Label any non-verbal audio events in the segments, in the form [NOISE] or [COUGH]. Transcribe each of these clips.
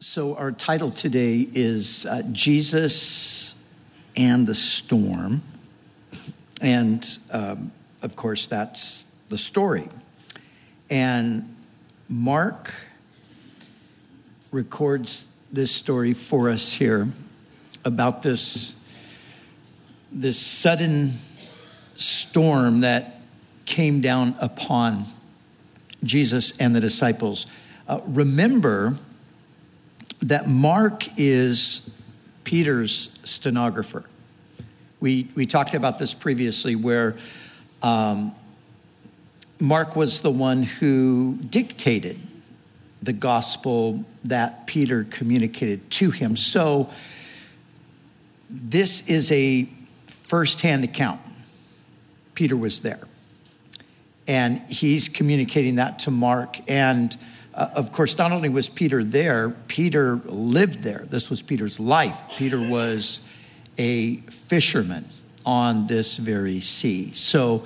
So, our title today is uh, Jesus and the Storm. And um, of course, that's the story. And Mark records this story for us here about this, this sudden storm that came down upon Jesus and the disciples. Uh, remember that Mark is Peter's stenographer. We, we talked about this previously, where um, Mark was the one who dictated the gospel that Peter communicated to him. So, this is a firsthand account. Peter was there, and he's communicating that to Mark. And uh, of course, not only was Peter there, Peter lived there. This was Peter's life. Peter was a fisherman on this very sea. So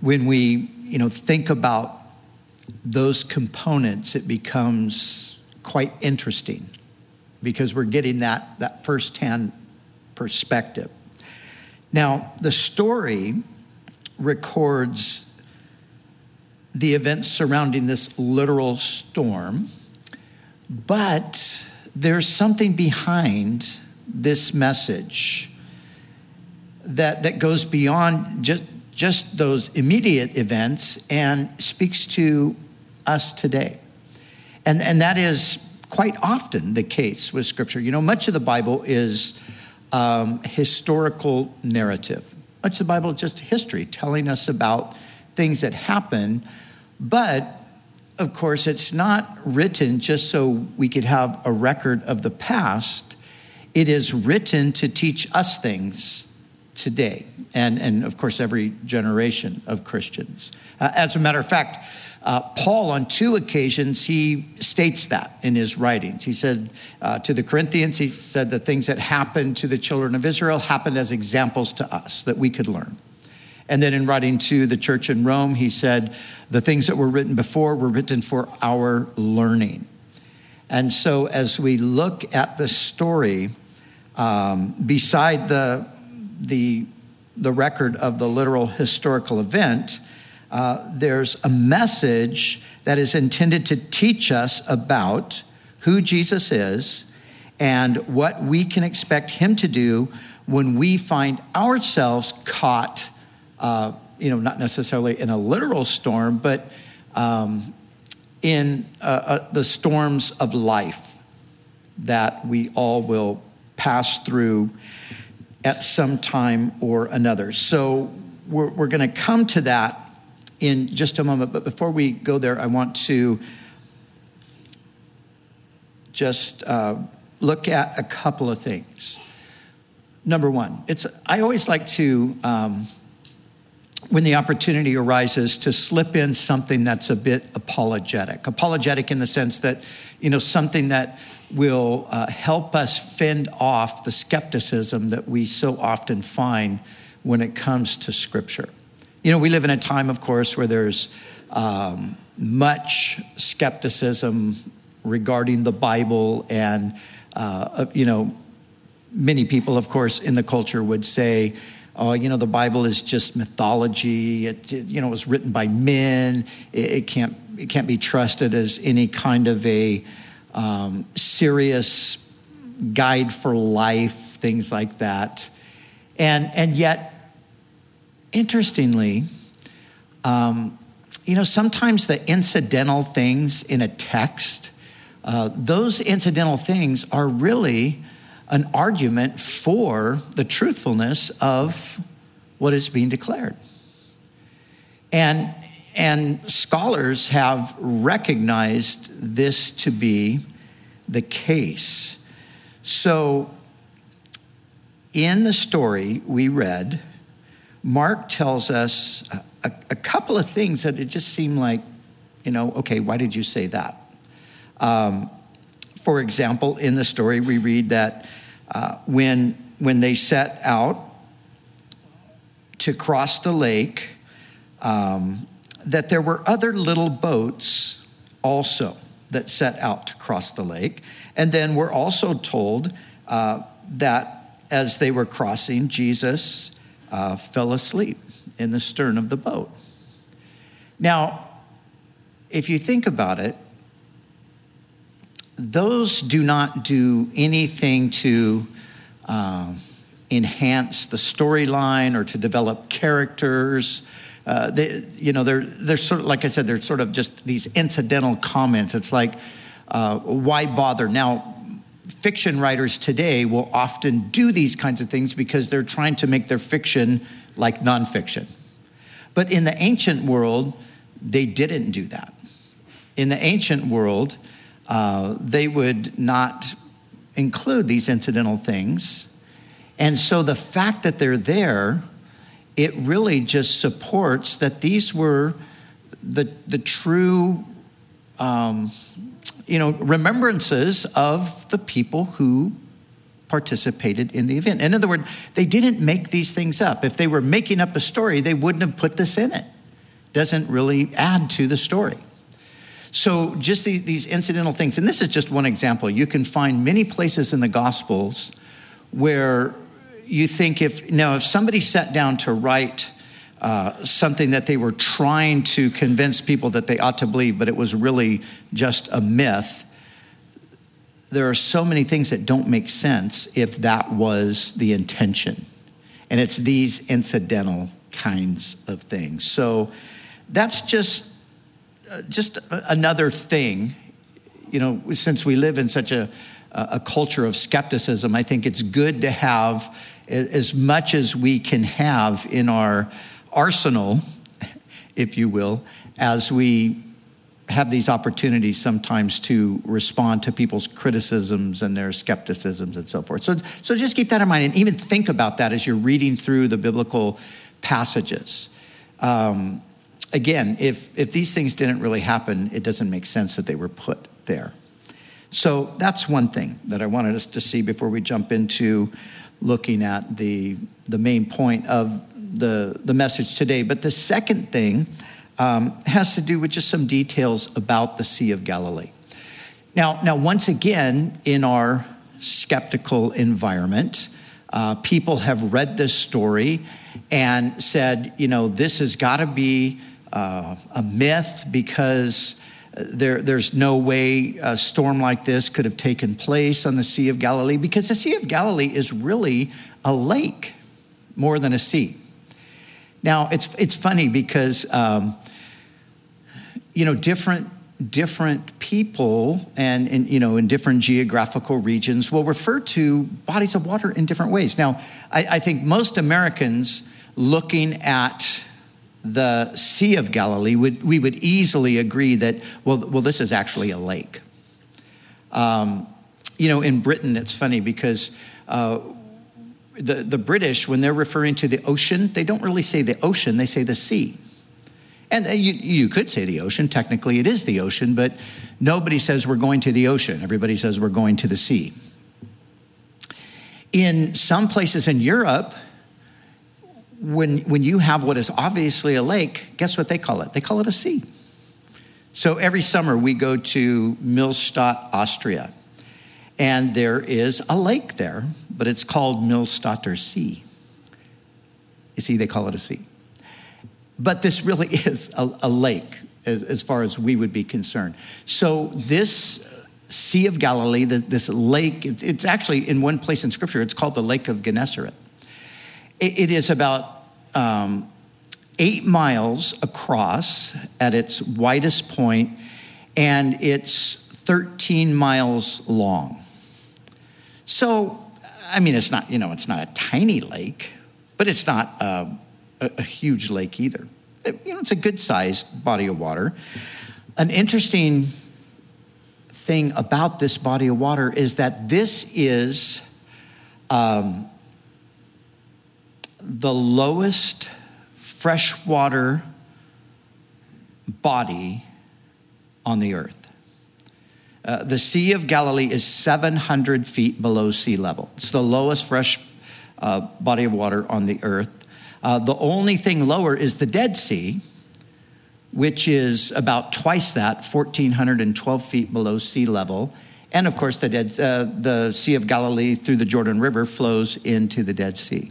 when we, you know, think about those components, it becomes quite interesting because we're getting that, that firsthand perspective. Now, the story records the events surrounding this literal storm, but there's something behind this message that, that goes beyond just, just those immediate events and speaks to us today. And, and that is quite often the case with Scripture. You know, much of the Bible is um, historical narrative. Much of the Bible is just history, telling us about things that happen but of course, it's not written just so we could have a record of the past. It is written to teach us things today, and, and of course, every generation of Christians. Uh, as a matter of fact, uh, Paul, on two occasions, he states that in his writings. He said uh, to the Corinthians, he said the things that happened to the children of Israel happened as examples to us that we could learn. And then in writing to the church in Rome, he said, the things that were written before were written for our learning. And so as we look at the story, um, beside the, the, the record of the literal historical event, uh, there's a message that is intended to teach us about who Jesus is and what we can expect him to do when we find ourselves caught uh, you know, not necessarily in a literal storm, but um, in uh, uh, the storms of life that we all will pass through at some time or another. So we're, we're going to come to that in just a moment. But before we go there, I want to just uh, look at a couple of things. Number one, it's I always like to um, when the opportunity arises to slip in something that's a bit apologetic. Apologetic in the sense that, you know, something that will uh, help us fend off the skepticism that we so often find when it comes to Scripture. You know, we live in a time, of course, where there's um, much skepticism regarding the Bible, and, uh, you know, many people, of course, in the culture would say, oh, you know, the Bible is just mythology. It, it you know, it was written by men. It, it, can't, it can't be trusted as any kind of a um, serious guide for life, things like that. And, and yet, interestingly, um, you know, sometimes the incidental things in a text, uh, those incidental things are really an argument for the truthfulness of what is being declared. And, and scholars have recognized this to be the case. So, in the story we read, Mark tells us a, a, couple of things that it just seemed like, you know, okay, why did you say that? Um, for example, in the story, we read that uh, when, when they set out to cross the lake, um, that there were other little boats also. that set out to cross the lake. And then we're also told uh, that as they were crossing, Jesus uh, fell asleep in the stern of the boat. Now, if you think about it, those do not do anything to uh, enhance the storyline or to develop characters. Uh, they, you know, they're, they're sort of, like I said, they're sort of just these incidental comments. It's like, uh, why bother? Now, fiction writers today will often do these kinds of things because they're trying to make their fiction like nonfiction. But in the ancient world, they didn't do that. In the ancient world, uh, they would not include these incidental things. And so the fact that they're there, it really just supports that these were the, the true, um, you know, remembrances of the people who participated in the event. In other words, they didn't make these things up. If they were making up a story, they wouldn't have put this in it. Doesn't really add to the story. So, just the, these incidental things, and this is just one example. You can find many places in the Gospels where you think if, now, if somebody sat down to write uh, something that they were trying to convince people that they ought to believe, but it was really just a myth, there are so many things that don't make sense if that was the intention. And it's these incidental kinds of things. So that's just just another thing, you know, since we live in such a, a culture of skepticism, I think it's good to have as much as we can have in our arsenal, [LAUGHS] if you will, as we have these opportunities sometimes to respond to people's criticisms and their skepticisms and so forth. So, so just keep that in mind and even think about that as you're reading through the biblical passages. Um, again, if, if these things didn't really happen, it doesn't make sense that they were put there. So that's one thing that I wanted us to see before we jump into looking at the, the main point of the, the message today. But the second thing um, has to do with just some details about the Sea of Galilee. Now, now once again, in our skeptical environment, uh, people have read this story and said, you know, this has got to be uh, a myth because there, there's no way a storm like this could have taken place on the Sea of Galilee because the Sea of Galilee is really a lake more than a sea. Now, it's, it's funny because, um, you know, different, different people and, and, you know, in different geographical regions will refer to bodies of water in different ways. Now, I, I think most Americans looking at the Sea of Galilee, would, we would easily agree that, well, well this is actually a lake. Um, you know, in Britain, it's funny because uh, the, the British, when they're referring to the ocean, they don't really say the ocean, they say the sea. And uh, you, you could say the ocean. Technically, it is the ocean, but nobody says we're going to the ocean. Everybody says we're going to the sea. In some places in Europe, when, when you have what is obviously a lake, guess what they call it? They call it a sea. So every summer we go to Millstatt, Austria, and there is a lake there, but it's called Millstatter See. You see, they call it a sea. But this really [LAUGHS] is a, a lake as, as, far as we would be concerned. So this Sea of Galilee, the, this lake, it's, it's actually in one place in Scripture, it's called the Lake of Gennesaret. It is about um, eight miles across at its widest point, and it's 13 miles long. So, I mean, it's not, you know, it's not a tiny lake, but it's not a, a, a huge lake either. It, you know, it's a good sized body of water. An interesting thing about this body of water is that this is um, the lowest freshwater body on the earth. Uh, the Sea of Galilee is 700 feet below sea level. It's the lowest fresh uh, body of water on the earth. Uh, the only thing lower is the Dead Sea, which is about twice that, 1,412 feet below sea level. And of course, the, Dead, uh, the Sea of Galilee through the Jordan River flows into the Dead Sea.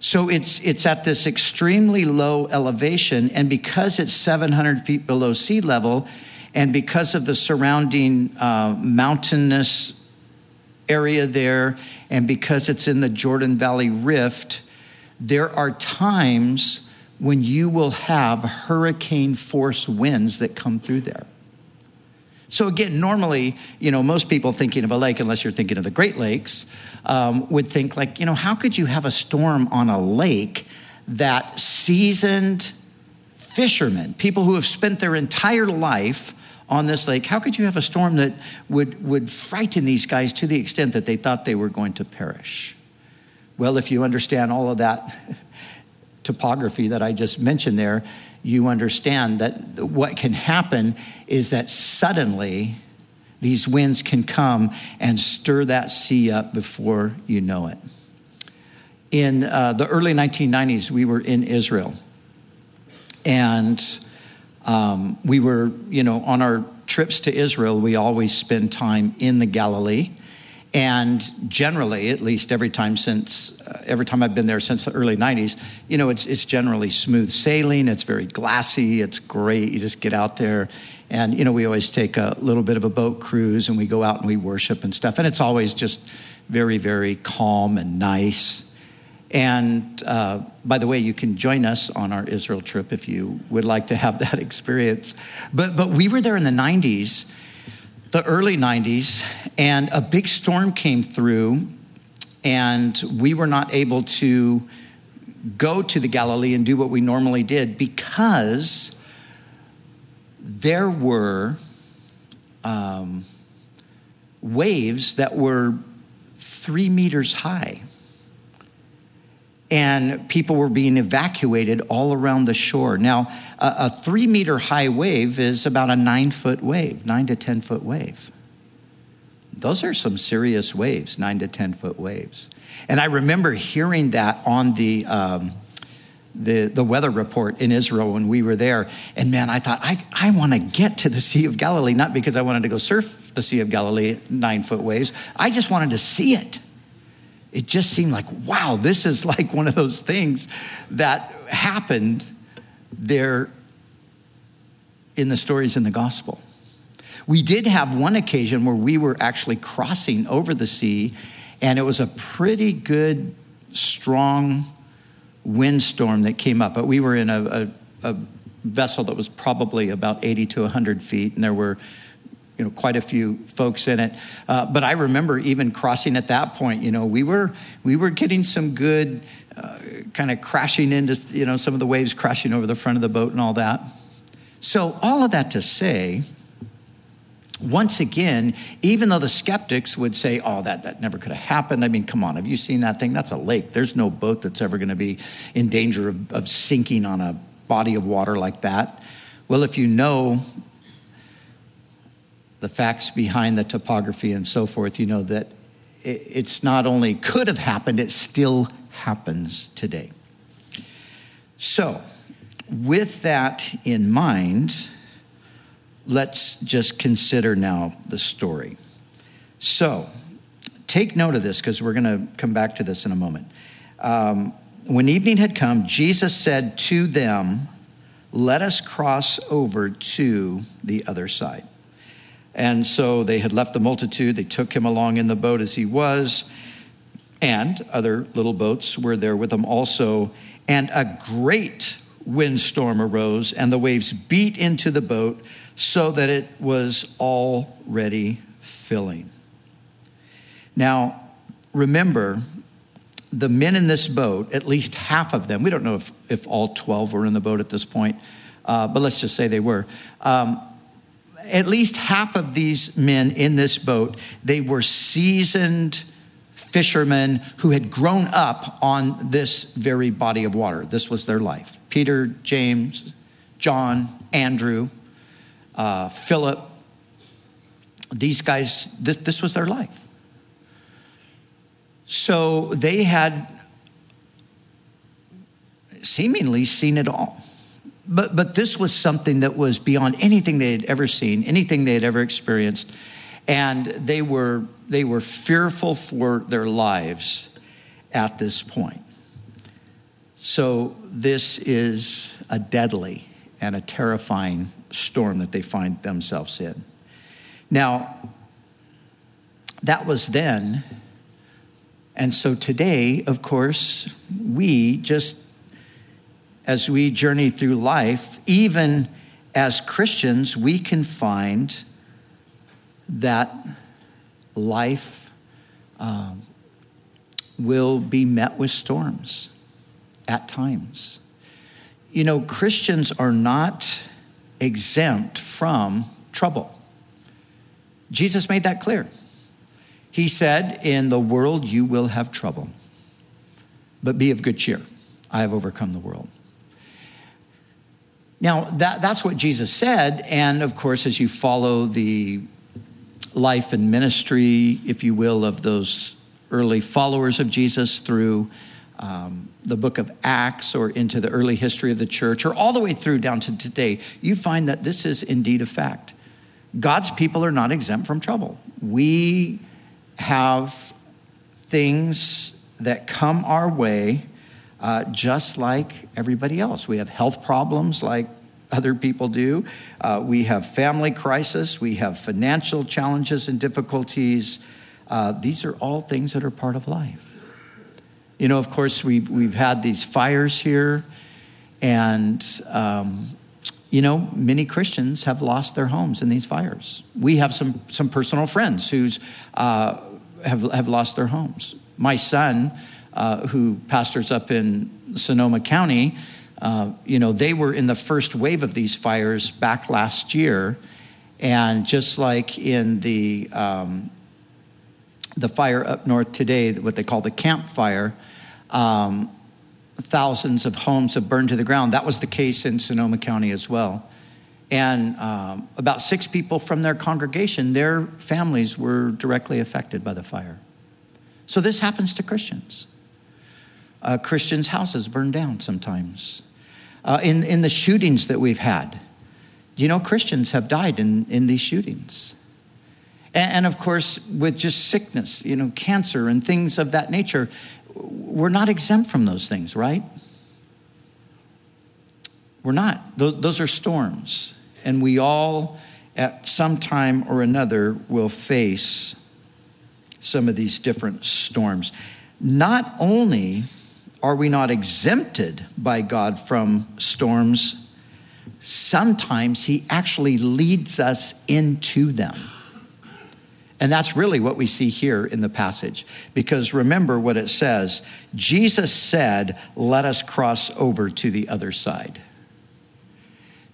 So it's, it's at this extremely low elevation, and because it's 700 feet below sea level, and because of the surrounding uh, mountainous area there, and because it's in the Jordan Valley Rift, there are times when you will have hurricane force winds that come through there. So again, normally, you know, most people thinking of a lake, unless you're thinking of the Great Lakes, um, would think like, you know, how could you have a storm on a lake that seasoned fishermen, people who have spent their entire life on this lake, how could you have a storm that would, would frighten these guys to the extent that they thought they were going to perish? Well, if you understand all of that topography that I just mentioned there, you understand that what can happen is that suddenly these winds can come and stir that sea up before you know it. In uh, the early 1990s, we were in Israel. And um, we were, you know, on our trips to Israel, we always spend time in the Galilee. And generally, at least every time since uh, every time I've been there since the early '90s, you know, it's it's generally smooth sailing. It's very glassy. It's great. You just get out there, and you know, we always take a little bit of a boat cruise, and we go out and we worship and stuff. And it's always just very, very calm and nice. And uh, by the way, you can join us on our Israel trip if you would like to have that [LAUGHS] experience. But but we were there in the '90s the early 90s, and a big storm came through, and we were not able to go to the Galilee and do what we normally did because there were um, waves that were three meters high and people were being evacuated all around the shore. Now, a, a, three meter high wave is about a nine foot wave, nine to 10 foot wave. Those are some serious waves, nine to 10 foot waves. And I remember hearing that on the, um, the, the weather report in Israel when we were there. And man, I thought, I, I want to get to the Sea of Galilee, not because I wanted to go surf the Sea of Galilee nine foot waves, I just wanted to see it it just seemed like, wow, this is like one of those things that happened there in the stories in the gospel. We did have one occasion where we were actually crossing over the sea, and it was a pretty good, strong windstorm that came up. But we were in a, a, a vessel that was probably about 80 to 100 feet, and there were you know quite a few folks in it uh, but i remember even crossing at that point you know we were we were getting some good uh, kind of crashing into you know some of the waves crashing over the front of the boat and all that so all of that to say once again, even though the skeptics would say, oh, that, that never could have happened. I mean, come on, have you seen that thing? That's a lake. There's no boat that's ever going to be in danger of, of sinking on a body of water like that. Well, if you know the facts behind the topography and so forth, you know that it's not only could have happened, it still happens today. So, with that in mind, let's just consider now the story. So, take note of this because we're going to come back to this in a moment. Um, when evening had come, Jesus said to them, Let us cross over to the other side. And so they had left the multitude. They took him along in the boat as he was, and other little boats were there with him also. And a great windstorm arose, and the waves beat into the boat so that it was already filling. Now, remember, the men in this boat, at least half of them, we don't know if, if all 12 were in the boat at this point, uh, but let's just say they were. Um, at least half of these men in this boat, they were seasoned fishermen who had grown up on this very body of water. This was their life. Peter, James, John, Andrew, uh, Philip, these guys, this, this was their life. So they had seemingly seen it all. But, but this was something that was beyond anything they had ever seen, anything they had ever experienced. And they were, they were fearful for their lives at this point. So, this is a deadly and a terrifying storm that they find themselves in. Now, that was then. And so today, of course, we just, as we journey through life, even as Christians, we can find that life um, will be met with storms at times. You know, Christians are not exempt from trouble. Jesus made that clear. He said, In the world you will have trouble, but be of good cheer. I have overcome the world. Now, that, that's what Jesus said. And of course, as you follow the life and ministry, if you will, of those early followers of Jesus through um, the book of Acts or into the early history of the church or all the way through down to today, you find that this is indeed a fact. God's people are not exempt from trouble. We have things that come our way uh, just like everybody else. We have health problems like other people do. Uh, we have family crisis. We have financial challenges and difficulties. Uh, these are all things that are part of life. You know, of course, we've, we've had these fires here, and, um, you know, many Christians have lost their homes in these fires. We have some, some personal friends who's uh, have, have lost their homes. My son, uh, who pastors up in Sonoma County, uh, you know, they were in the first wave of these fires back last year. And just like in the, um, the fire up north today, what they call the Camp Fire, um, thousands of homes have burned to the ground. That was the case in Sonoma County as well. And um, about six people from their congregation, their families were directly affected by the fire. So this happens to Christians. Uh, Christians' houses burn down sometimes. Uh, in, in the shootings that we've had, you know, Christians have died in, in these shootings. And, and of course, with just sickness, you know, cancer and things of that nature, we're not exempt from those things, right? We're not. Those, those are storms and we all, at some time or another, will face some of these different storms. Not only are we not exempted by God from storms, sometimes He actually leads us into them. And that's really what we see here in the passage. Because remember what it says Jesus said, Let us cross over to the other side.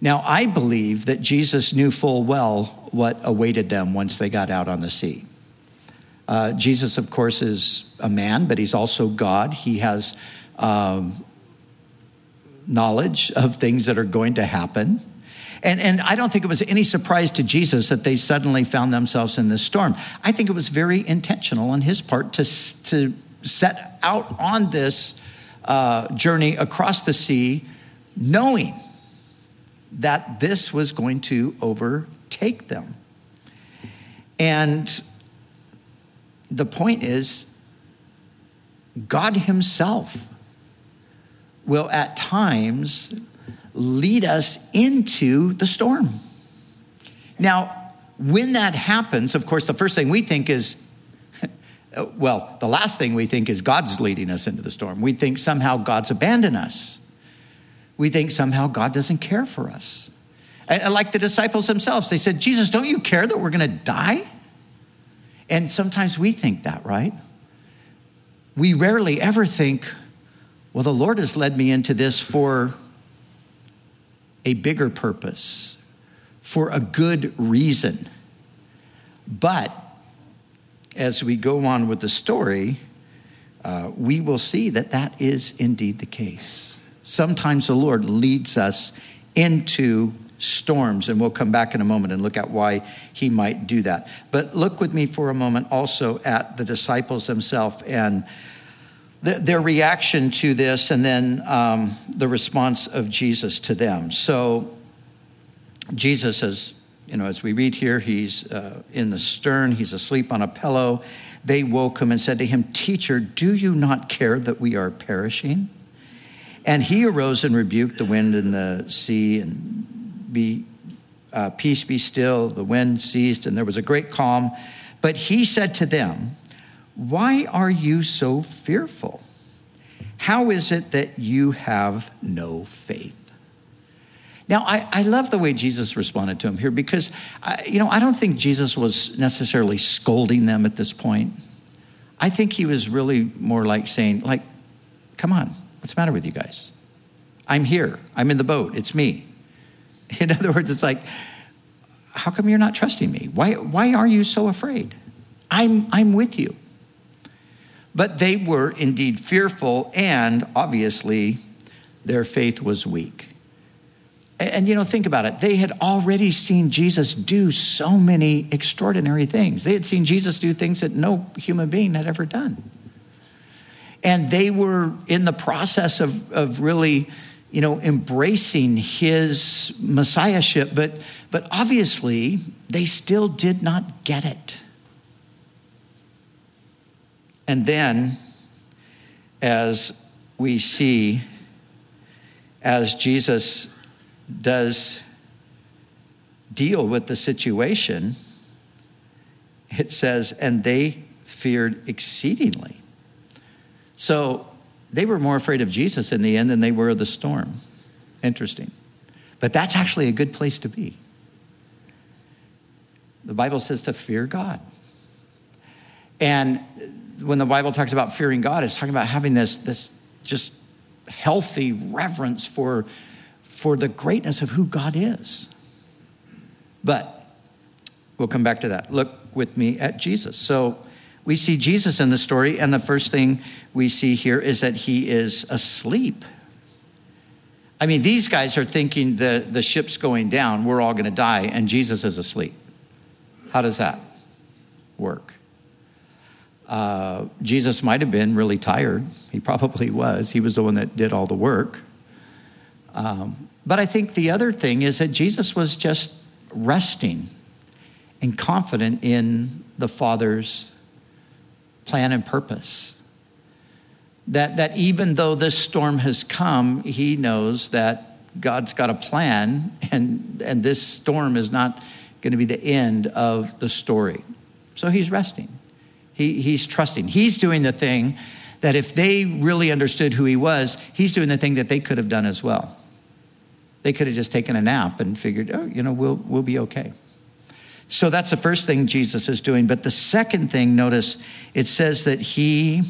Now, I believe that Jesus knew full well what awaited them once they got out on the sea. Uh, Jesus, of course, is a man, but he's also God. He has um, knowledge of things that are going to happen. And, and I don't think it was any surprise to Jesus that they suddenly found themselves in this storm. I think it was very intentional on his part to, to set out on this uh, journey across the sea, knowing that this was going to overtake them. And the point is, God Himself will at times lead us into the storm. Now, when that happens, of course, the first thing we think is, [LAUGHS] well, the last thing we think is God's leading us into the storm. We think somehow God's abandoned us we think somehow God doesn't care for us. And like the disciples themselves, they said, Jesus, don't you care that we're going to die? And sometimes we think that, right? We rarely ever think, well, the Lord has led me into this for a bigger purpose, for a good reason. But as we go on with the story, uh, we will see that that is indeed the case. Sometimes the Lord leads us into storms, and we'll come back in a moment and look at why he might do that. But look with me for a moment also at the disciples themselves and the, their reaction to this and then um, the response of Jesus to them. So, Jesus, as you know, as we read here, he's uh, in the stern, he's asleep on a pillow. They woke him and said to him, Teacher, do you not care that we are perishing? And he arose and rebuked the wind and the sea, and be, uh, peace be still. The wind ceased, and there was a great calm. But he said to them, Why are you so fearful? How is it that you have no faith? Now, I, I love the way Jesus responded to him here because, I, you know, I don't think Jesus was necessarily scolding them at this point. I think he was really more like saying, like, come on, what's the matter with you guys? I'm here. I'm in the boat. It's me. In other words, it's like, how come you're not trusting me? Why, why are you so afraid? I'm, I'm with you. But they were indeed fearful, and obviously, their faith was weak. And, and, you know, think about it. They had already seen Jesus do so many extraordinary things. They had seen Jesus do things that no human being had ever done. And they were in the process of, of really, you know, embracing his messiahship, but, but obviously they still did not get it. And then, as we see, as Jesus does deal with the situation, it says, and they feared exceedingly. So they were more afraid of Jesus in the end than they were of the storm. Interesting. But that's actually a good place to be. The Bible says to fear God. And when the Bible talks about fearing God, it's talking about having this, this just healthy reverence for, for the greatness of who God is. But we'll come back to that. Look with me at Jesus. So we see Jesus in the story, and the first thing we see here is that he is asleep. I mean, these guys are thinking the, the ship's going down, we're all to die, and Jesus is asleep. How does that work? Uh, Jesus might have been really tired. He probably was. He was the one that did all the work. Um, but I think the other thing is that Jesus was just resting and confident in the Father's plan and purpose. That, that even though this storm has come, he knows that God's got a plan, and, and this storm is not going to be the end of the story. So he's resting. He, he's trusting. He's doing the thing that if they really understood who he was, he's doing the thing that they could have done as well. They could have just taken a nap and figured, oh, you know, we'll, we'll be okay. So that's the first thing Jesus is doing. But the second thing, notice, it says that he,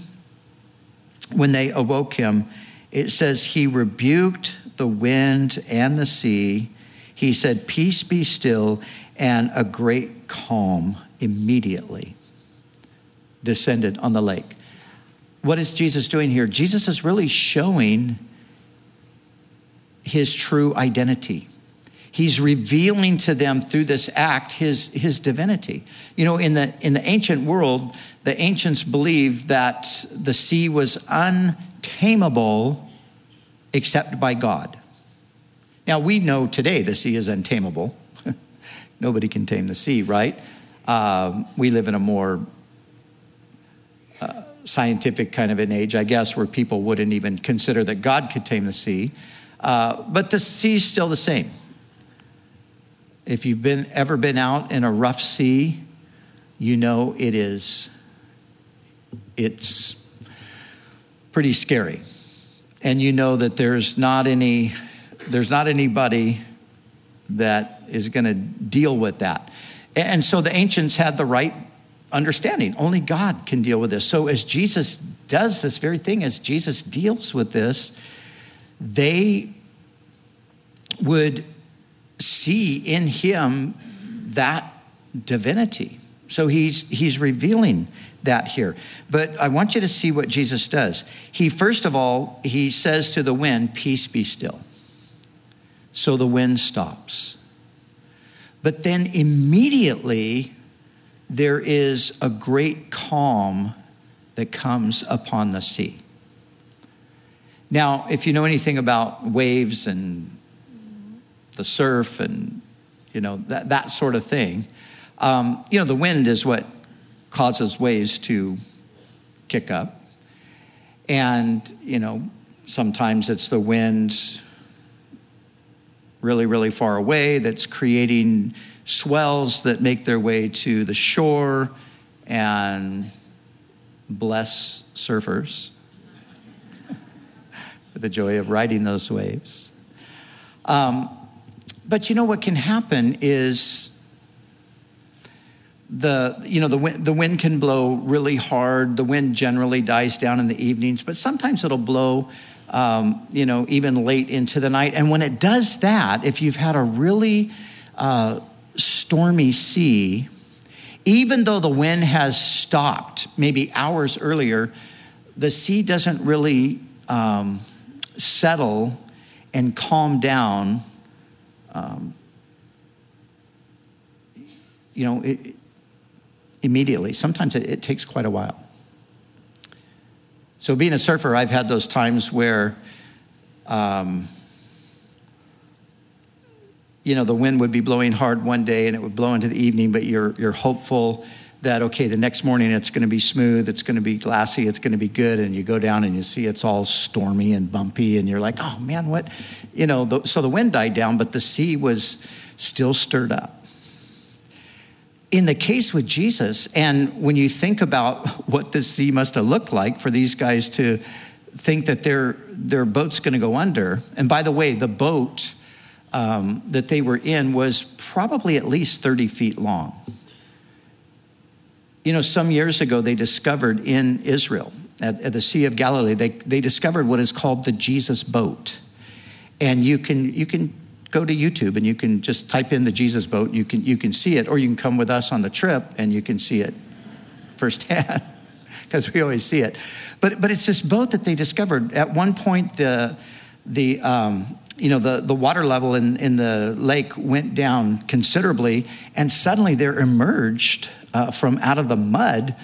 when they awoke him, it says he rebuked the wind and the sea. He said, Peace be still, and a great calm immediately descended on the lake. What is Jesus doing here? Jesus is really showing his true identity. He's revealing to them through this act his, his divinity. You know, in the, in the ancient world, the ancients believed that the sea was untamable except by God. Now, we know today the sea is untamable. [LAUGHS] Nobody can tame the sea, right? Um, we live in a more scientific kind of an age, I guess, where people wouldn't even consider that God could tame the sea. Uh, but the sea's still the same. If you've been ever been out in a rough sea, you know it is. It's pretty scary, and you know that there's not any, there's not anybody that is going to deal with that. And so the ancients had the right understanding. Only God can deal with this. So, as Jesus does this very thing, as Jesus deals with this, they would see in him that divinity. So he's he's revealing that here. But I want you to see what Jesus does. He first of all, he says to the wind, "Peace be still." So the wind stops. But then immediately there is a great calm that comes upon the sea. Now, if you know anything about waves and the surf and you know that, that sort of thing, um, you know the wind is what causes waves to kick up, and you know sometimes it's the winds really, really far away that's creating swells that make their way to the shore and bless surfers [LAUGHS] with the joy of riding those waves. Um, but you know what can happen is the you know the wind, the wind can blow really hard. The wind generally dies down in the evenings, but sometimes it'll blow um, you know even late into the night. And when it does that, if you've had a really uh, stormy sea, even though the wind has stopped maybe hours earlier, the sea doesn't really um, settle and calm down. Um, you know, it, immediately. Sometimes it, it takes quite a while. So, being a surfer, I've had those times where, um, you know, the wind would be blowing hard one day and it would blow into the evening, but you're, you're hopeful that, okay, the next morning it's going to be smooth, it's going to be glassy, it's going to be good. And you go down and you see it's all stormy and bumpy, and you're like, oh man, what? You know, the, so the wind died down, but the sea was still stirred up in the case with Jesus, and when you think about what the sea must have looked like for these guys to think that their, their boat's going to go under, and by the way, the boat um, that they were in was probably at least 30 feet long. You know, some years ago, they discovered in Israel, at, at the Sea of Galilee, they, they discovered what is called the Jesus boat. And you can, you can go to YouTube and you can just type in the Jesus boat. You can, you can see it, or you can come with us on the trip and you can see it firsthand [LAUGHS] because we always see it. But, but it's this boat that they discovered. At one point, the, the, um, you know, the, the water level in, in the lake went down considerably, and suddenly there emerged uh, from out of the mud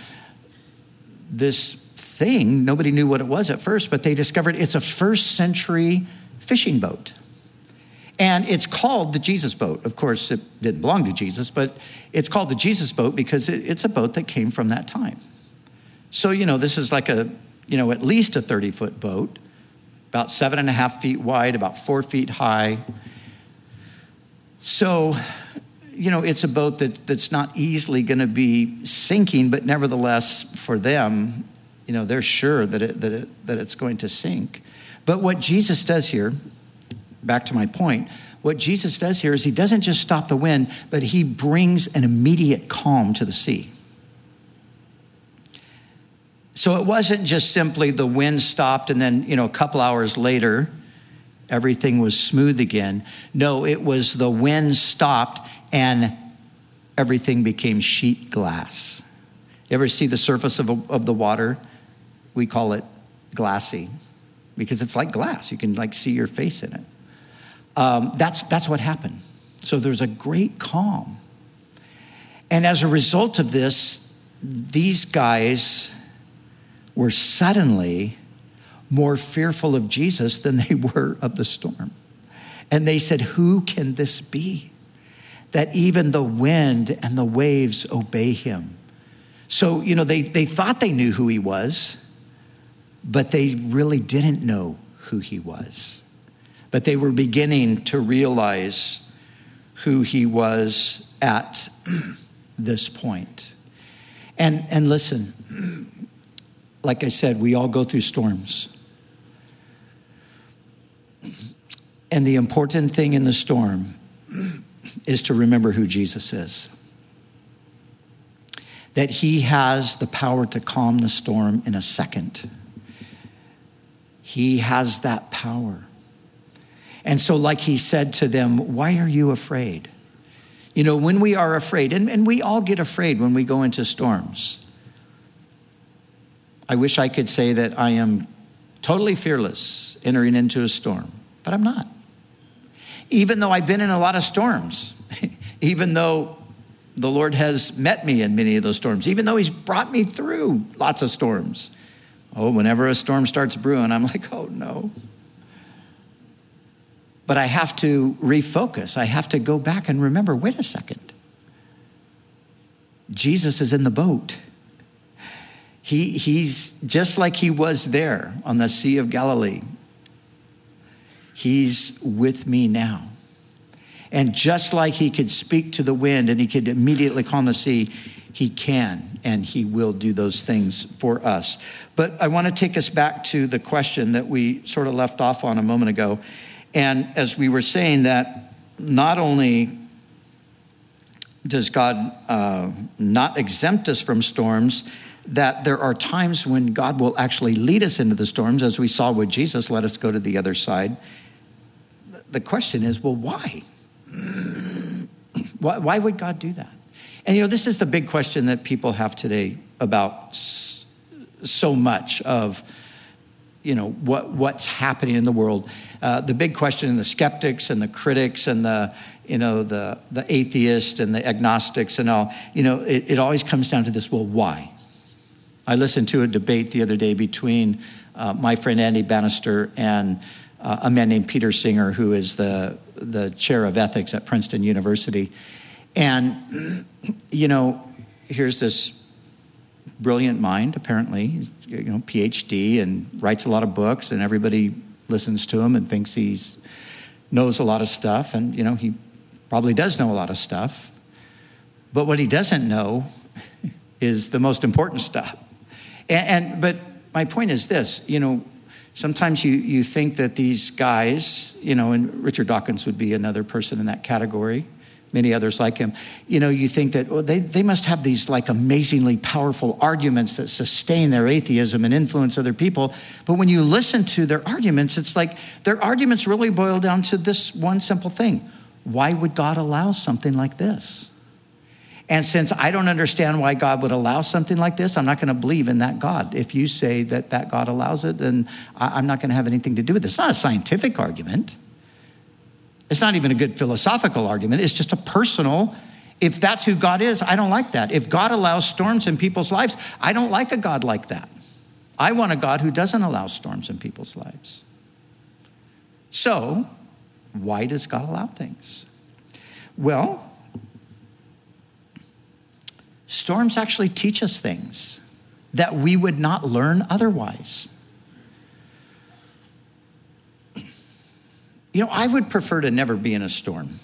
this thing. Nobody knew what it was at first, but they discovered it's a first century fishing boat. And it's called the Jesus boat. Of course, it didn't belong to Jesus, but it's called the Jesus boat because it's a boat that came from that time. So, you know, this is like a, you know, at least a 30 foot boat, about seven and a half feet wide, about four feet high. So, you know, it's a boat that, that's not easily going to be sinking, but nevertheless, for them, you know, they're sure that, it, that, it, that it's going to sink. But what Jesus does here back to my point, what Jesus does here is he doesn't just stop the wind, but he brings an immediate calm to the sea. So it wasn't just simply the wind stopped and then, you know, a couple hours later, everything was smooth again. No, it was the wind stopped and everything became sheet glass. You ever see the surface of, a, of the water? We call it glassy because it's like glass. You can like see your face in it. Um, that's, that's what happened. So there's a great calm. And as a result of this, these guys were suddenly more fearful of Jesus than they [LAUGHS] were of the storm. And they said, Who can this be? That even the wind and the waves obey him. So, you know, they, they thought they knew who he was, but they really didn't know who he was but they were beginning to realize who he was at [CLEARS THROAT] this point. And, and listen, like I said, we all go through storms. And the important thing in the storm is to remember who Jesus is. That he has the power to calm the storm in a second. He has that power. And so, like he said to them, Why are you afraid? You know, when we are afraid, and, and we all get afraid when we go into storms. I wish I could say that I am totally fearless entering into a storm, but I'm not. Even though I've been in a lot of storms, [LAUGHS] even though the Lord has met me in many of those storms, even though He's brought me through lots of storms, Oh, whenever a storm starts brewing, I'm like, oh no. But I have to refocus. I have to go back and remember wait a second. Jesus is in the boat. He, he's just like he was there on the Sea of Galilee. He's with me now. And just like he could speak to the wind and he could immediately calm the sea, he can and he will do those things for us. But I want to take us back to the question that we sort of left off on a moment ago. And as we were saying, that not only does God uh, not exempt us from storms, that there are times when God will actually lead us into the storms, as we saw with Jesus, let us go to the other side. The question is, well, why? why, would God do that? And you know, this is the big question that people have today about so much of you know what, what's happening in the world uh, the big question in the skeptics and the critics and the you know the the atheists and the agnostics and all you know it, it always comes down to this well why I listened to a debate the other day between uh, my friend Andy Bannister and uh, a man named Peter Singer, who is the, the chair of ethics at Princeton University. And, [CLEARS THROAT] you know, here's this brilliant mind, apparently, you know, PhD, and writes a lot of books, and everybody listens to him and thinks he's knows a lot of stuff, and you know, he probably does know a lot of stuff. But what he doesn't know [LAUGHS] is the most important stuff. And, and, but my point is this, you know, sometimes you, you think that these guys, you know, and Richard Dawkins would be another person in that category, many others like him, you know, you think that well, they, they must have these like amazingly powerful arguments that sustain their atheism and influence other people. But when you listen to their arguments, it's like their arguments really boil down to this one simple thing. Why would God allow something like this? And since I don't understand why God would allow something like this, I'm not going to believe in that God. If you say that that God allows it, then I'm not going to have anything to do with it. It's not a scientific argument. It's not even a good philosophical argument. It's just a personal. If that's who God is, I don't like that. If God allows storms in people's lives, I don't like a God like that. I want a God who doesn't allow storms in people's lives. So, why does God allow things? Well, Storms actually teach us things that we would not learn otherwise. You know, I would prefer to never be in a storm,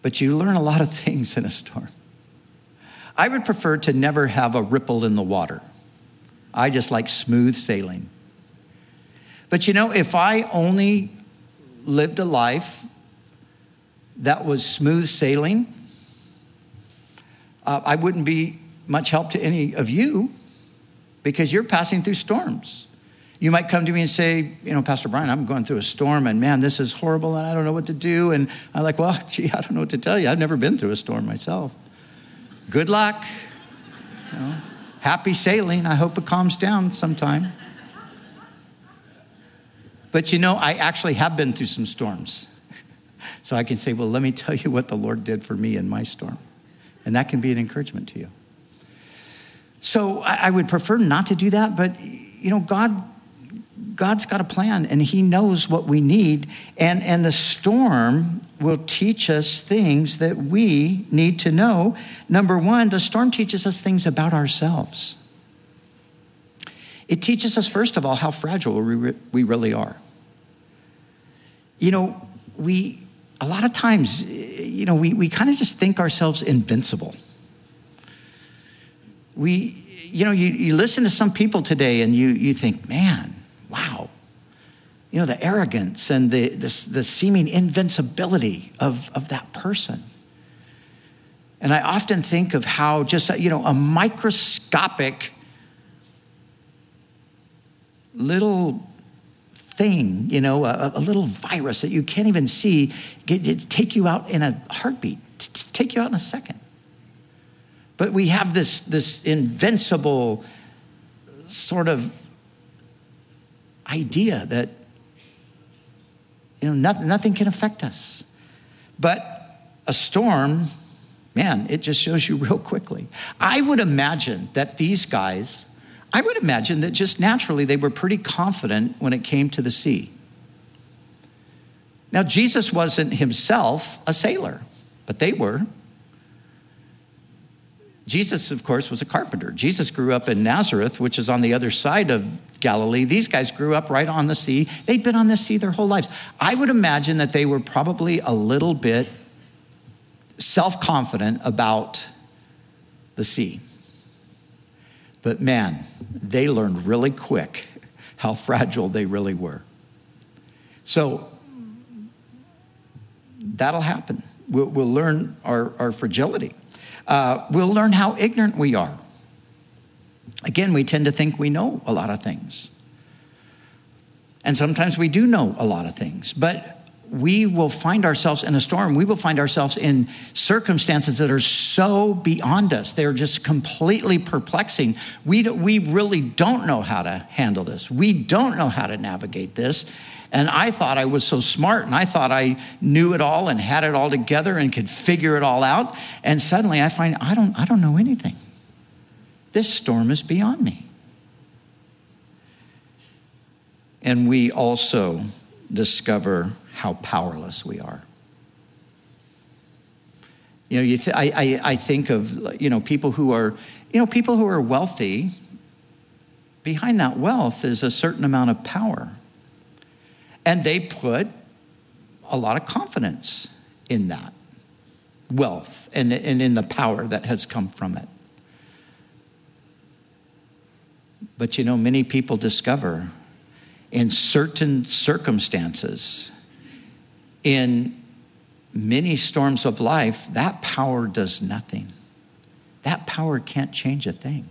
but you learn a lot of things in a storm. I would prefer to never have a ripple in the water. I just like smooth sailing. But you know, if I only lived a life that was smooth sailing, uh, I wouldn't be much help to any of you because you're passing through storms. You might come to me and say, you know, Pastor Brian, I'm going through a storm and man, this is horrible and I don't know what to do. And I'm like, well, [LAUGHS] gee, I don't know what to tell you. I've never been through a storm myself. Good luck. You know, happy sailing. I hope it calms down sometime. But you know, I actually have been through some storms. [LAUGHS] So I can say, well, let me tell you what the Lord did for me in my storm. And that can be an encouragement to you. So I, would prefer not to do that, but you know, God God's got a plan and he knows what we need and and the storm will teach us things that we need to know. Number 1, the storm teaches us things about ourselves. It teaches us first of all how fragile we, we really are. You know, we a lot of times, eh, you know, we, we kind of just think ourselves invincible. We, you know, you, you listen to some people today and you, you think, man, wow. You know, the arrogance and the, the, the seeming invincibility of, of that person. And I often think of how just, you know, a microscopic little thing, you know, a, a little virus that you can't even see, get, take you out in a heartbeat, take you out in a second. But we have this, this invincible sort of idea that you know nothing, nothing can affect us. But a storm, man, it just shows you real quickly. I would imagine that these guys I would imagine that just naturally they were pretty confident when it came to the sea. Now, Jesus wasn't himself a sailor, but they were. Jesus, of course, was a carpenter. Jesus grew up in Nazareth, which is on the other side of Galilee. These guys grew up right on the sea. They'd been on the sea their whole lives. I would imagine that they were probably a little bit self confident about the sea. But man, they learned really quick how fragile they really were. So that'll happen. We'll, we'll learn our, our fragility. Uh, we'll learn how ignorant we are. Again, we tend to think we know a lot of things. And sometimes we do know a lot of things, but we will find ourselves in a storm. We will find ourselves in circumstances that are so beyond us. They're just completely perplexing. We, do, we really don't know how to handle this. We don't know how to navigate this. And I thought I was so smart and I thought I knew it all and had it all together and could figure it all out. And suddenly I find I don't, I don't know anything. This storm is beyond me. And we also discover how powerless we are. You know, you th- I, I, I think of, you know, people who are, you know, people who are wealthy, behind that wealth is a certain amount of power. And they put a lot of confidence in that wealth and, and in the power that has come from it. But you know, many people discover in certain circumstances, in many storms of life, that power does nothing. That power can't change a thing.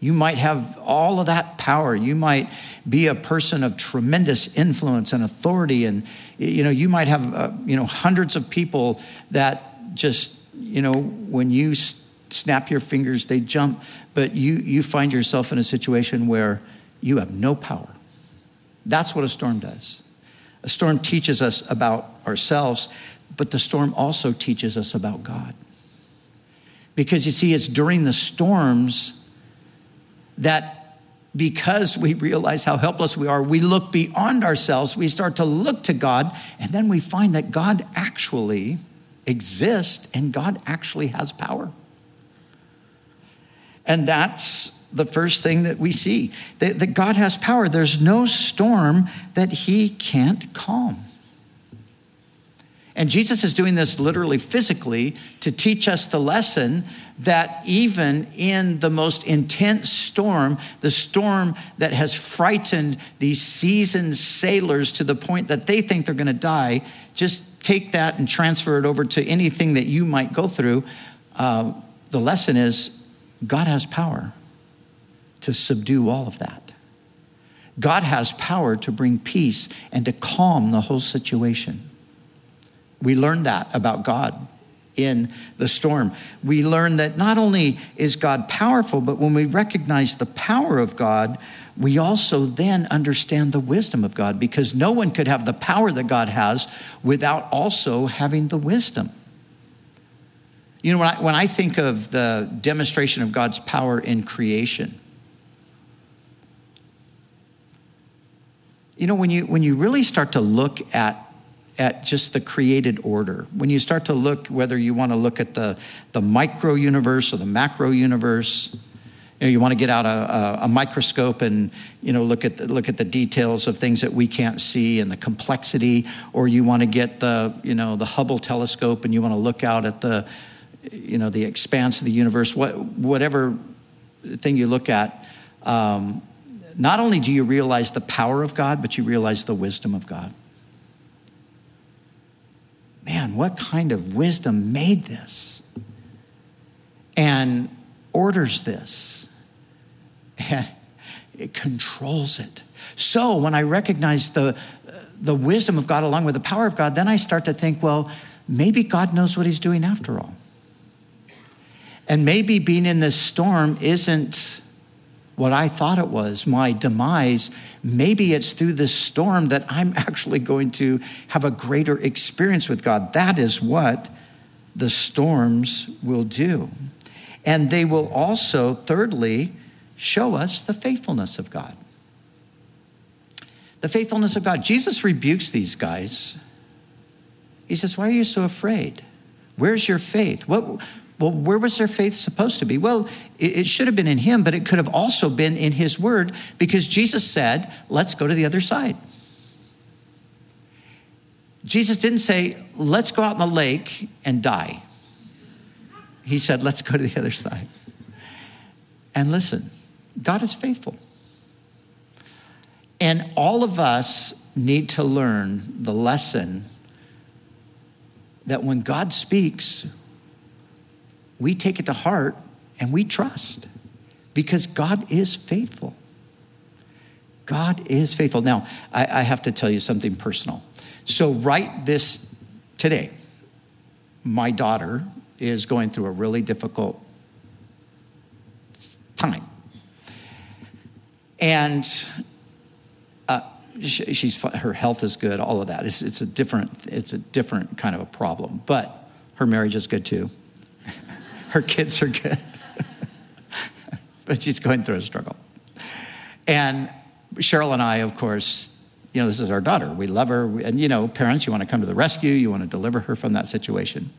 You might have all of that power. You might be a person of tremendous influence and authority, and you know you might have uh, you know hundreds of people that just you know when you snap your fingers they jump, but you you find yourself in a situation where you have no power. That's what a storm does. A storm teaches us about ourselves, but the storm also teaches us about God. Because you see, it's during the storms that because we realize how helpless we are, we look beyond ourselves, we start to look to God, and then we find that God actually exists and God actually has power. And that's the first thing that we see that, that God has power. There's no storm that he can't calm. And Jesus is doing this literally physically to teach us the lesson that even in the most intense storm, the storm that has frightened these seasoned sailors to the point that they think they're going to die, just take that and transfer it over to anything that you might go through. Uh, the lesson is God has power to subdue all of that. God has power to bring peace and to calm the whole situation. We learn that about God in the storm. We learn that not only is God powerful, but when we recognize the power of God, we also then understand the wisdom of God because no one could have the power that God has without also having the wisdom. You know, when I, when I think of the demonstration of God's power in creation, you know, when you, when you really start to look at at just the created order. When you start to look, whether you want to look at the, the micro universe or the macro universe, you, know, you want to get out a, a, a, microscope and you know look at the, look at the details of things that we can't see and the complexity, or you want to get the you know the Hubble telescope and you want to look out at the you know the expanse of the universe. What, whatever thing you look at, um, not only do you realize the power of God, but you realize the wisdom of God. Man, what kind of wisdom made this and orders this and it controls it. So when I recognize the, the wisdom of God along with the power of God, then I start to think, well, maybe God knows what he's doing after all. And maybe being in this storm isn't what I thought it was, my demise, maybe it's through this storm that I'm [LAUGHS] actually going to have a greater experience with God. That is what the storms will do. And they will also, thirdly, show us the faithfulness of God. The faithfulness of God. Jesus rebukes these guys. He says, Why are you so afraid? Where's your faith? What, well, where was their faith supposed to be? Well, it, should have been in Him, but it could have also been in His Word because Jesus said, Let's go to the other side. Jesus didn't say, Let's go out in the lake and die. He said, Let's go to the other side. And listen, God is faithful. And all of us need to learn the lesson that when God speaks, we take it to heart and we trust because God is faithful. God is faithful. Now, I, I, have to tell you something personal. So, right this today, my daughter is going through a really difficult time. And uh, she, she's her health is good, all of that. It's, it's a different it's a different kind of a problem. But her marriage is good too. Her kids are good, [LAUGHS] but she's going through a struggle. And Cheryl and I, of course, you know, this is our daughter. We love her, and you know, parents, you want to come to the rescue. You want to deliver her from that situation.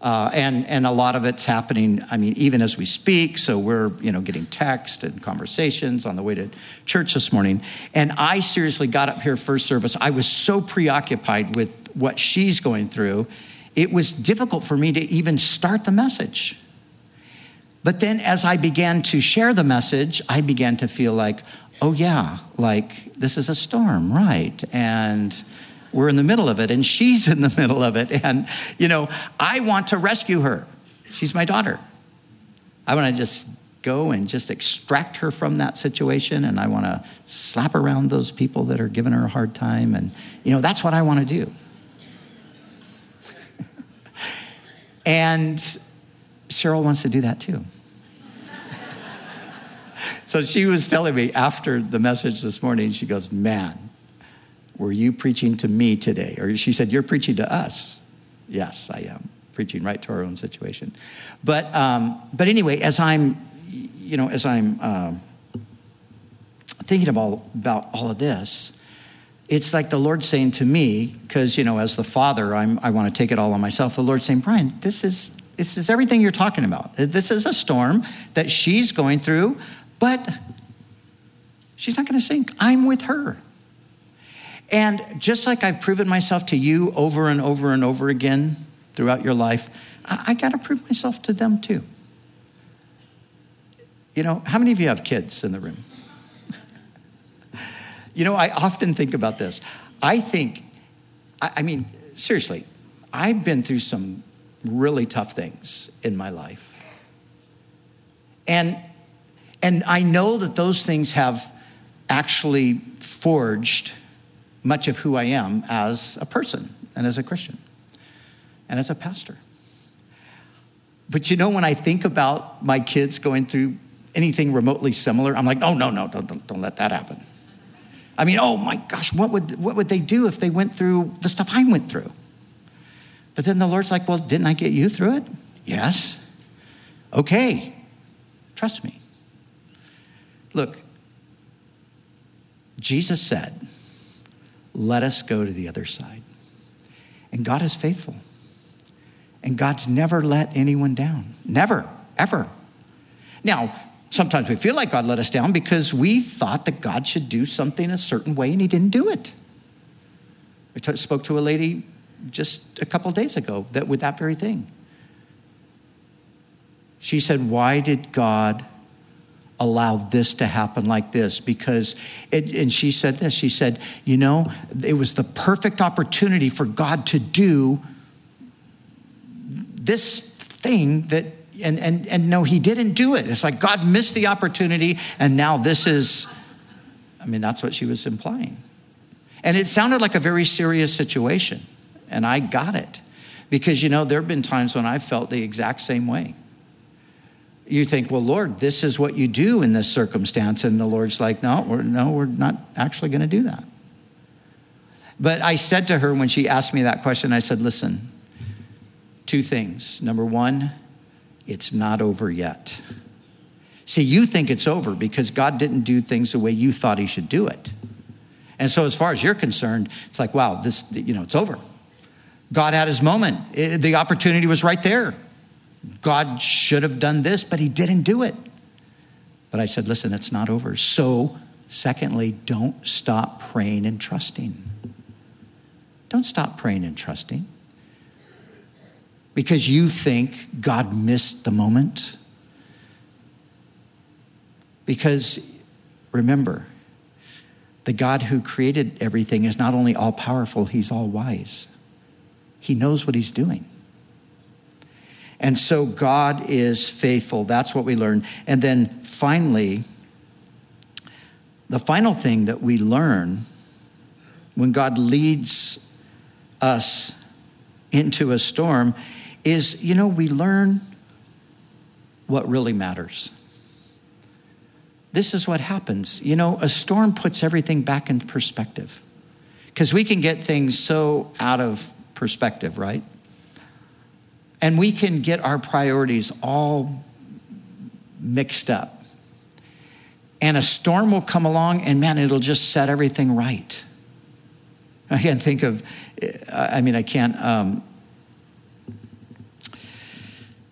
Uh, and, and a lot of it's happening, I mean, even as we speak. So we're, you know, getting text and conversations on the way to church this morning. And I seriously got up here first service. I was so preoccupied with what she's going through. It was difficult for me to even start the message. But then as I began to share the message, I began to feel like, oh, yeah, like this is a storm, right? And we're in the middle of it, and she's [LAUGHS] in the middle of it. And, you know, I want to rescue her. She's my daughter. I want to just go and just extract her from that situation, and I want to slap around those people that are giving her a hard time. And, you know, that's what I want to do. And Cheryl wants to do that too. so she was telling me after the message this morning, she goes, Man, were you preaching to me today? Or she said, You're preaching to us. Yes, I am preaching right to our own situation. But, um, but anyway, as I'm, you know, as I'm uh, thinking about, about all of this, it's like the Lord saying to me, because, you know, as the father, I'm, I want to take it all on myself. The Lord saying, Brian, this is, this is everything you're talking about. This is a storm that she's going through, but she's not going to sink. I'm with her. And just like I've proven myself to you over and over and over again throughout your life, I, I got to prove myself to them too. You know, how many of you have kids in the room? You know, I often think about this. I think, I, I mean, seriously, I've been through some really tough things in my life. And, and I know that those things have actually forged much of who I am as a person and as a Christian and as a pastor. But you know, when I think about my kids going through anything remotely similar, I'm like, oh, no, no, don't, don't, don't let that happen. I mean, oh my gosh, what would, what would they do if they went through the stuff I went through? But then the Lord's like, well, didn't I get you through it? Yes. Okay, trust me. Look, Jesus said, let us go to the other side. And God is faithful. And God's never let anyone down. Never, ever. Now, sometimes we feel like God let us down because we thought that God should do something a certain way and he didn't do it. I t- spoke to a lady just a couple days ago that with that very thing. She said, Why did God allow this to happen like this because it, and she said this she said you know it was the perfect opportunity for god to do this thing that and and and no he didn't do it it's like god missed the opportunity and now this is i mean that's what she was implying and it sounded like a very serious situation and i got it because you know there have been times when i felt the exact same way you think, well, Lord, this is what you do in this circumstance. And the Lord's like, no, we're, no, we're not actually going to do that. But I said to her when she asked me that question, I said, listen, two things. Number one, it's not over yet. See, you think it's over because God didn't do things the way you thought He should do it. And so, as far as you're concerned, it's like, wow, this, you know, it's over. God had his moment. The opportunity was right there. God should have done this, but he didn't do it. But I said, listen, it's not over. So, secondly, don't stop praying and trusting. Don't stop praying and trusting because you think God missed the moment. Because remember, the God who created everything is not only all powerful, he's all wise. He knows what he's doing. And so God is faithful. That's what we learn. And then finally, the final thing that we learn when God leads us into a storm is, you know, we learn what really matters. This is what happens. You know, a storm puts everything back in perspective because we can get things so out of perspective, right? And we can get our priorities all mixed up. And a storm will come along, and man, it'll just set everything right. [LAUGHS] I can't think of, I mean, I can't um,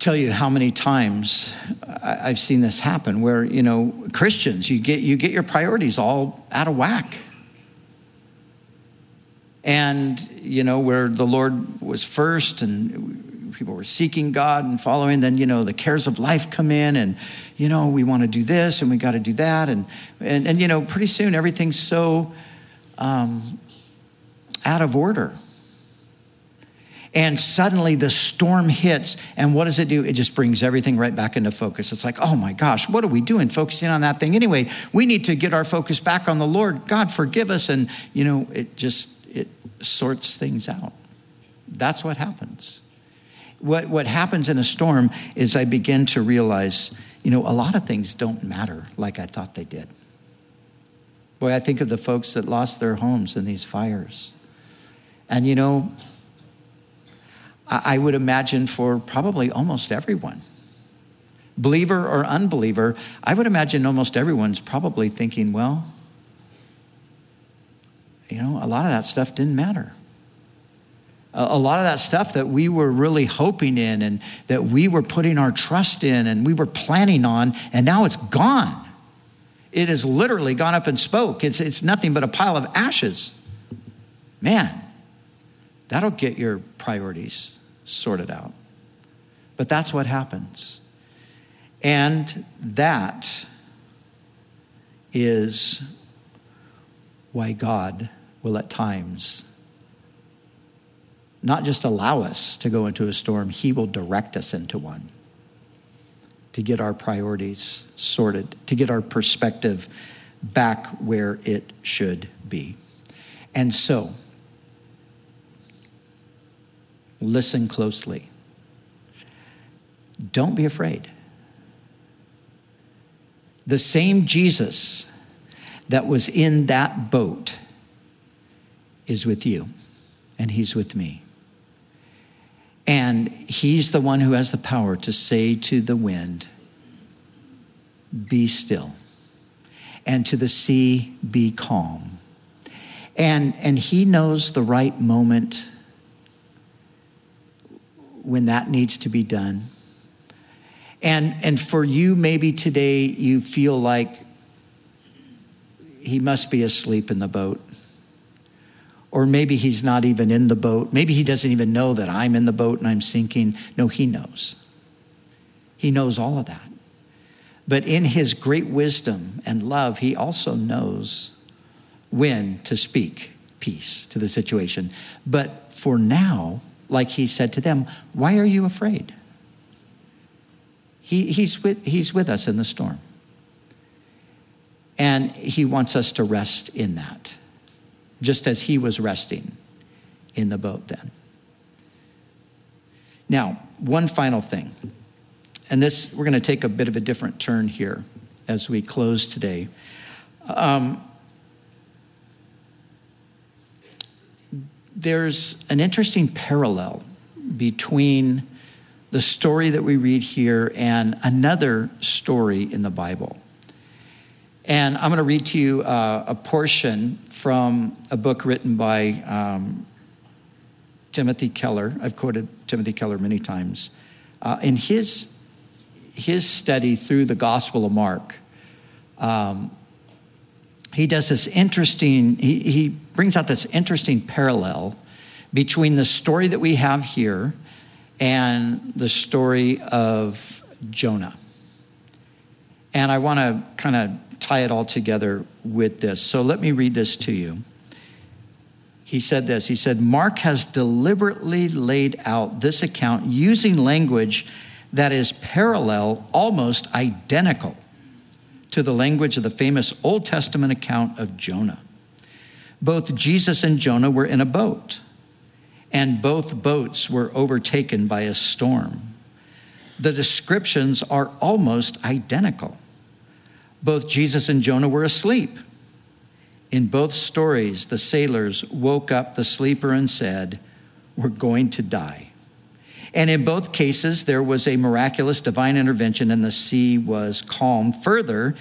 tell you how many times I've seen this happen where, you know, Christians, you get, you get your priorities all out of whack. And, you know, where the Lord was first and people were seeking God and following, then, you know, the cares of life come in and, you know, we want to do this and we got to do that. And, and, and, you know, pretty soon everything's so um, out of order and suddenly the storm hits and what does it do? It just brings everything right back into focus. It's like oh my gosh what are we doing focusing on that thing? Anyway we need to get our focus back on the lord. God forgive us. And you know it just it sorts things out. That's what happens. What, what happens in a storm is i begin to realize you know a lot of things don't matter like i thought they did. Boy i think of the folks that lost their homes in these fires. And you know I would imagine for probably almost everyone. Believer or unbeliever, I would imagine almost everyone's probably thinking, well, you know, a lot of that stuff didn't matter. A lot of that stuff that we were really hoping in and that we were putting our trust in and we were planning on, and now it's gone. It has literally gone up and spoke. It's, it's nothing but a pile of ashes. Man, that'll get your priorities sorted out. But that's what happens. And that is why God will at times not just allow us to go into a storm, He will direct us into one to get our priorities sorted, to get our perspective back where it should be. And so, Listen closely. Don't be afraid. The same Jesus that was in that boat is with you, and he's with me. And he's the one who has the power to say to the wind, Be still, and to the sea, Be calm. And, and he knows the right moment when that needs to be done. And, and for you, maybe today you feel like he must be asleep in the boat. Or maybe he's not even in the boat. Maybe he doesn't even know that I'm in the boat and I'm sinking. No, he knows. He knows all of that. But in his great wisdom and love, he also knows when to speak peace to the situation. But for now, like he said to them, Why are you afraid? He, he's, with, he's with us in the storm. And he wants us to rest in that, just as he was resting in the boat then. Now, one final thing. And this, we're going to take a bit of a different turn here as we close today. Um, there's an interesting parallel between the story that we read here and another story in the Bible. And I'm going to read to you uh, a portion from a book written by um, Timothy Keller. I've quoted Timothy Keller many times. Uh, in his, his study through the Gospel of Mark, um, he does this interesting, he, he brings out this interesting parallel between the story that we have here and the story of Jonah. And I want to kind of tie it all together with this. So let me read this to you. He said this He said, Mark has deliberately laid out this account using language that is parallel, almost identical, to the language of the famous Old Testament account of Jonah. Both Jesus and Jonah were in a boat, and both boats were overtaken by a storm. The descriptions are almost identical. Both Jesus and Jonah were asleep. In both stories, the sailors woke up the sleeper and said, We're going to die. And in both cases, there was a miraculous divine intervention and the sea was calm. Further,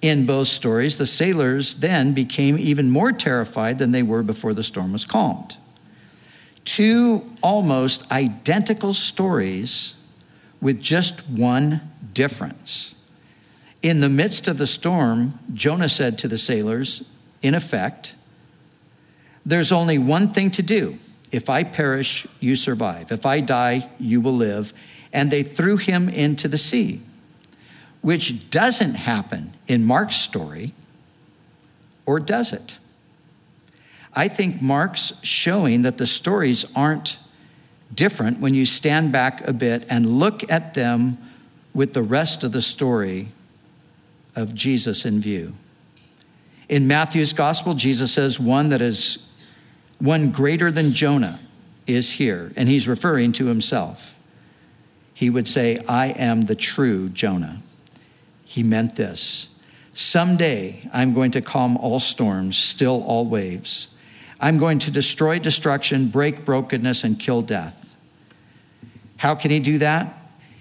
in both stories, the sailors then became even more terrified than they were before the storm was calmed. Two almost identical stories with just one difference. In the midst of the storm, Jonah said to the sailors, in effect, there's only one thing to do. If I perish, you survive. If I die, you will live. And they threw him into the sea, which doesn't happen in Mark's story, or does it? I think Mark's showing that the stories aren't different when you stand back a bit and look at them with the rest of the story of Jesus in view. In Matthew's gospel, Jesus says, one that is one greater than Jonah is here, and he's referring to himself. He would say, I am the true Jonah. He meant this. Someday I'm going to calm all storms, still all waves. I'm going to destroy destruction, break brokenness, and kill death. How can he do that?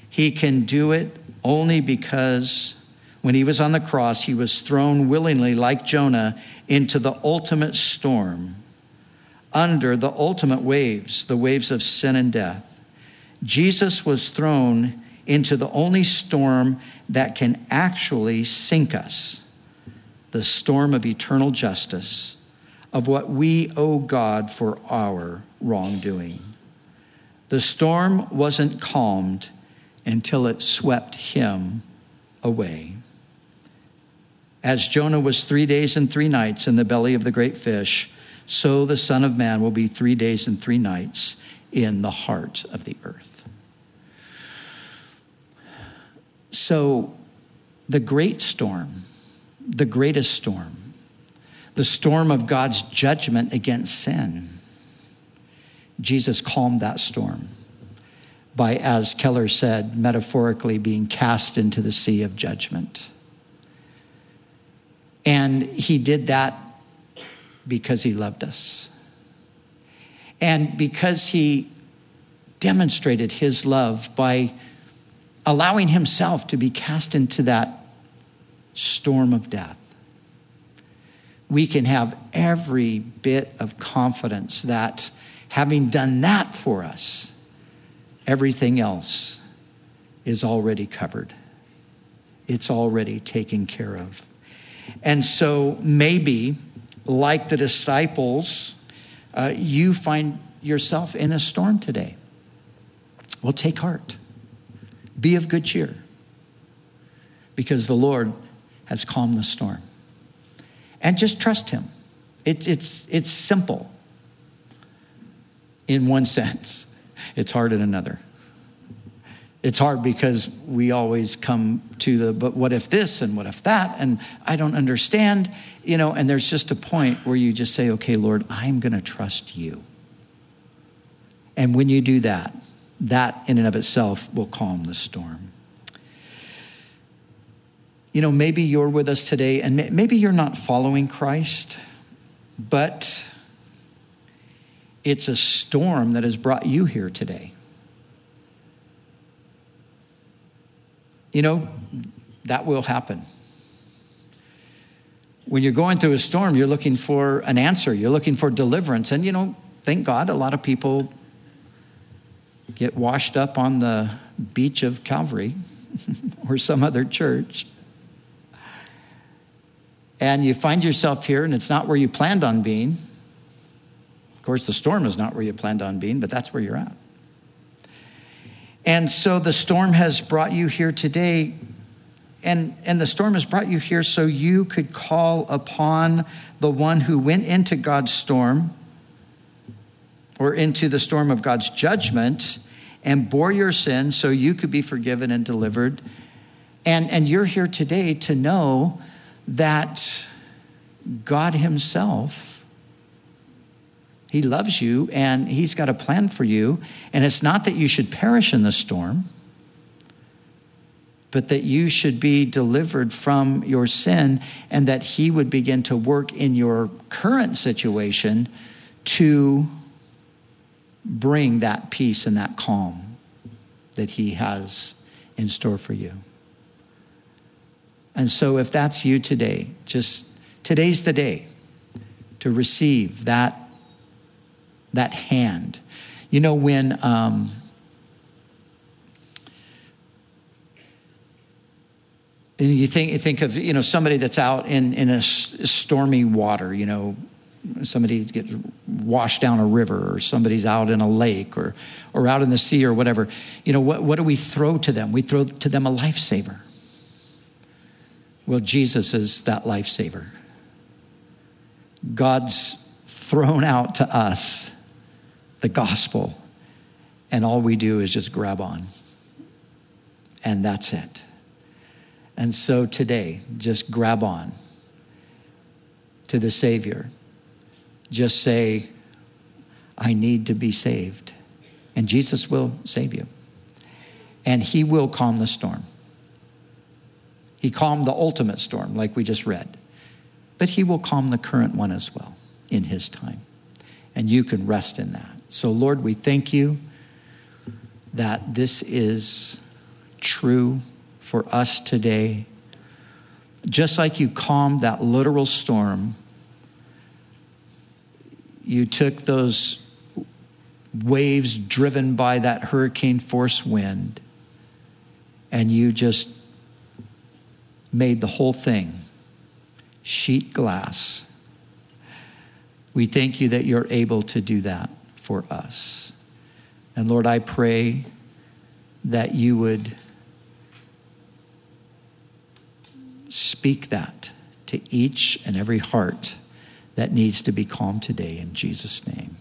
He can do it only because when he was on the cross, he was thrown willingly, like Jonah, into the ultimate storm, under the ultimate waves, the waves of sin and death. Jesus was thrown into the only storm that can actually sink us the storm of eternal justice, of what we owe God for our wrongdoing. The storm wasn't calmed until it swept him away. As Jonah was three days and three nights in the belly of the great fish, so the Son of Man will be three days and three nights in the heart of the earth. So, the great storm, the greatest storm, the storm of God's judgment against sin, Jesus calmed that storm by, as Keller said, metaphorically being cast into the sea of judgment. And he did that because he loved us. And because he demonstrated his love by allowing himself to be cast into that storm of death. We can have every bit of confidence that having done that for us, everything else is already covered. It's already taken care of. And so maybe, like the disciples, uh, you find yourself in a storm today. Well, take heart, be of good cheer, because the Lord has calmed the storm. And just trust Him. It, it's, it's simple in one [LAUGHS] sense, it's hard in another it's hard because we always come to the but what if this and what if that? And i don't understand you know and there's just a point where you just say okay lord i'm going to trust you. And when you do that that in and of itself will calm the storm. You know maybe you're with us today and maybe you're not following christ but it's a storm that has brought you here today you know, that will happen. When you're going through a storm, you're looking for an answer, you're looking for deliverance. And, you know, thank God a lot of people get washed up on the beach of Calvary [LAUGHS] or some other church. And you find yourself here, and it's not where you planned on being. Of course, the storm is not where you planned on being, but that's where you're at. And so the storm has brought you here today. And, and the storm has brought you here so you could call upon the one who went into God's storm or into the storm of God's judgment and bore your sin so you could be forgiven and delivered. And, and you're here today to know that God Himself he loves you and He's got a plan for you. And it's not that you should perish in the storm, but that you should be delivered from your sin and that He would begin to work in your current situation to bring that peace and that calm that He has in store for you. And so, if that's you today, just today's the day to receive that that hand. You know, when um, and you think, you think of you know somebody that's out in, in a stormy water, you know, somebody gets washed down a river or somebody's out in a lake or, or out in the sea or whatever, you know, what, what do we throw to them? We throw to them a lifesaver. Well, Jesus is that lifesaver. God's thrown out to us the gospel, and all we do is just grab on. And that's it. And so today, just grab on to the Savior. Just say, I need to be saved. And Jesus will save you. And He will calm the storm. He calmed the ultimate storm, like we just read. But He will calm the current one as well in His time. And you can rest in that. So, Lord, we thank you that this is true for us today. Just like you calmed that literal storm, you took those waves driven by that hurricane force wind and you just made the whole thing sheet glass. We thank you that you're able to do that for us. And Lord, I pray that you would speak that to each and every heart that needs to be calm today in Jesus' name.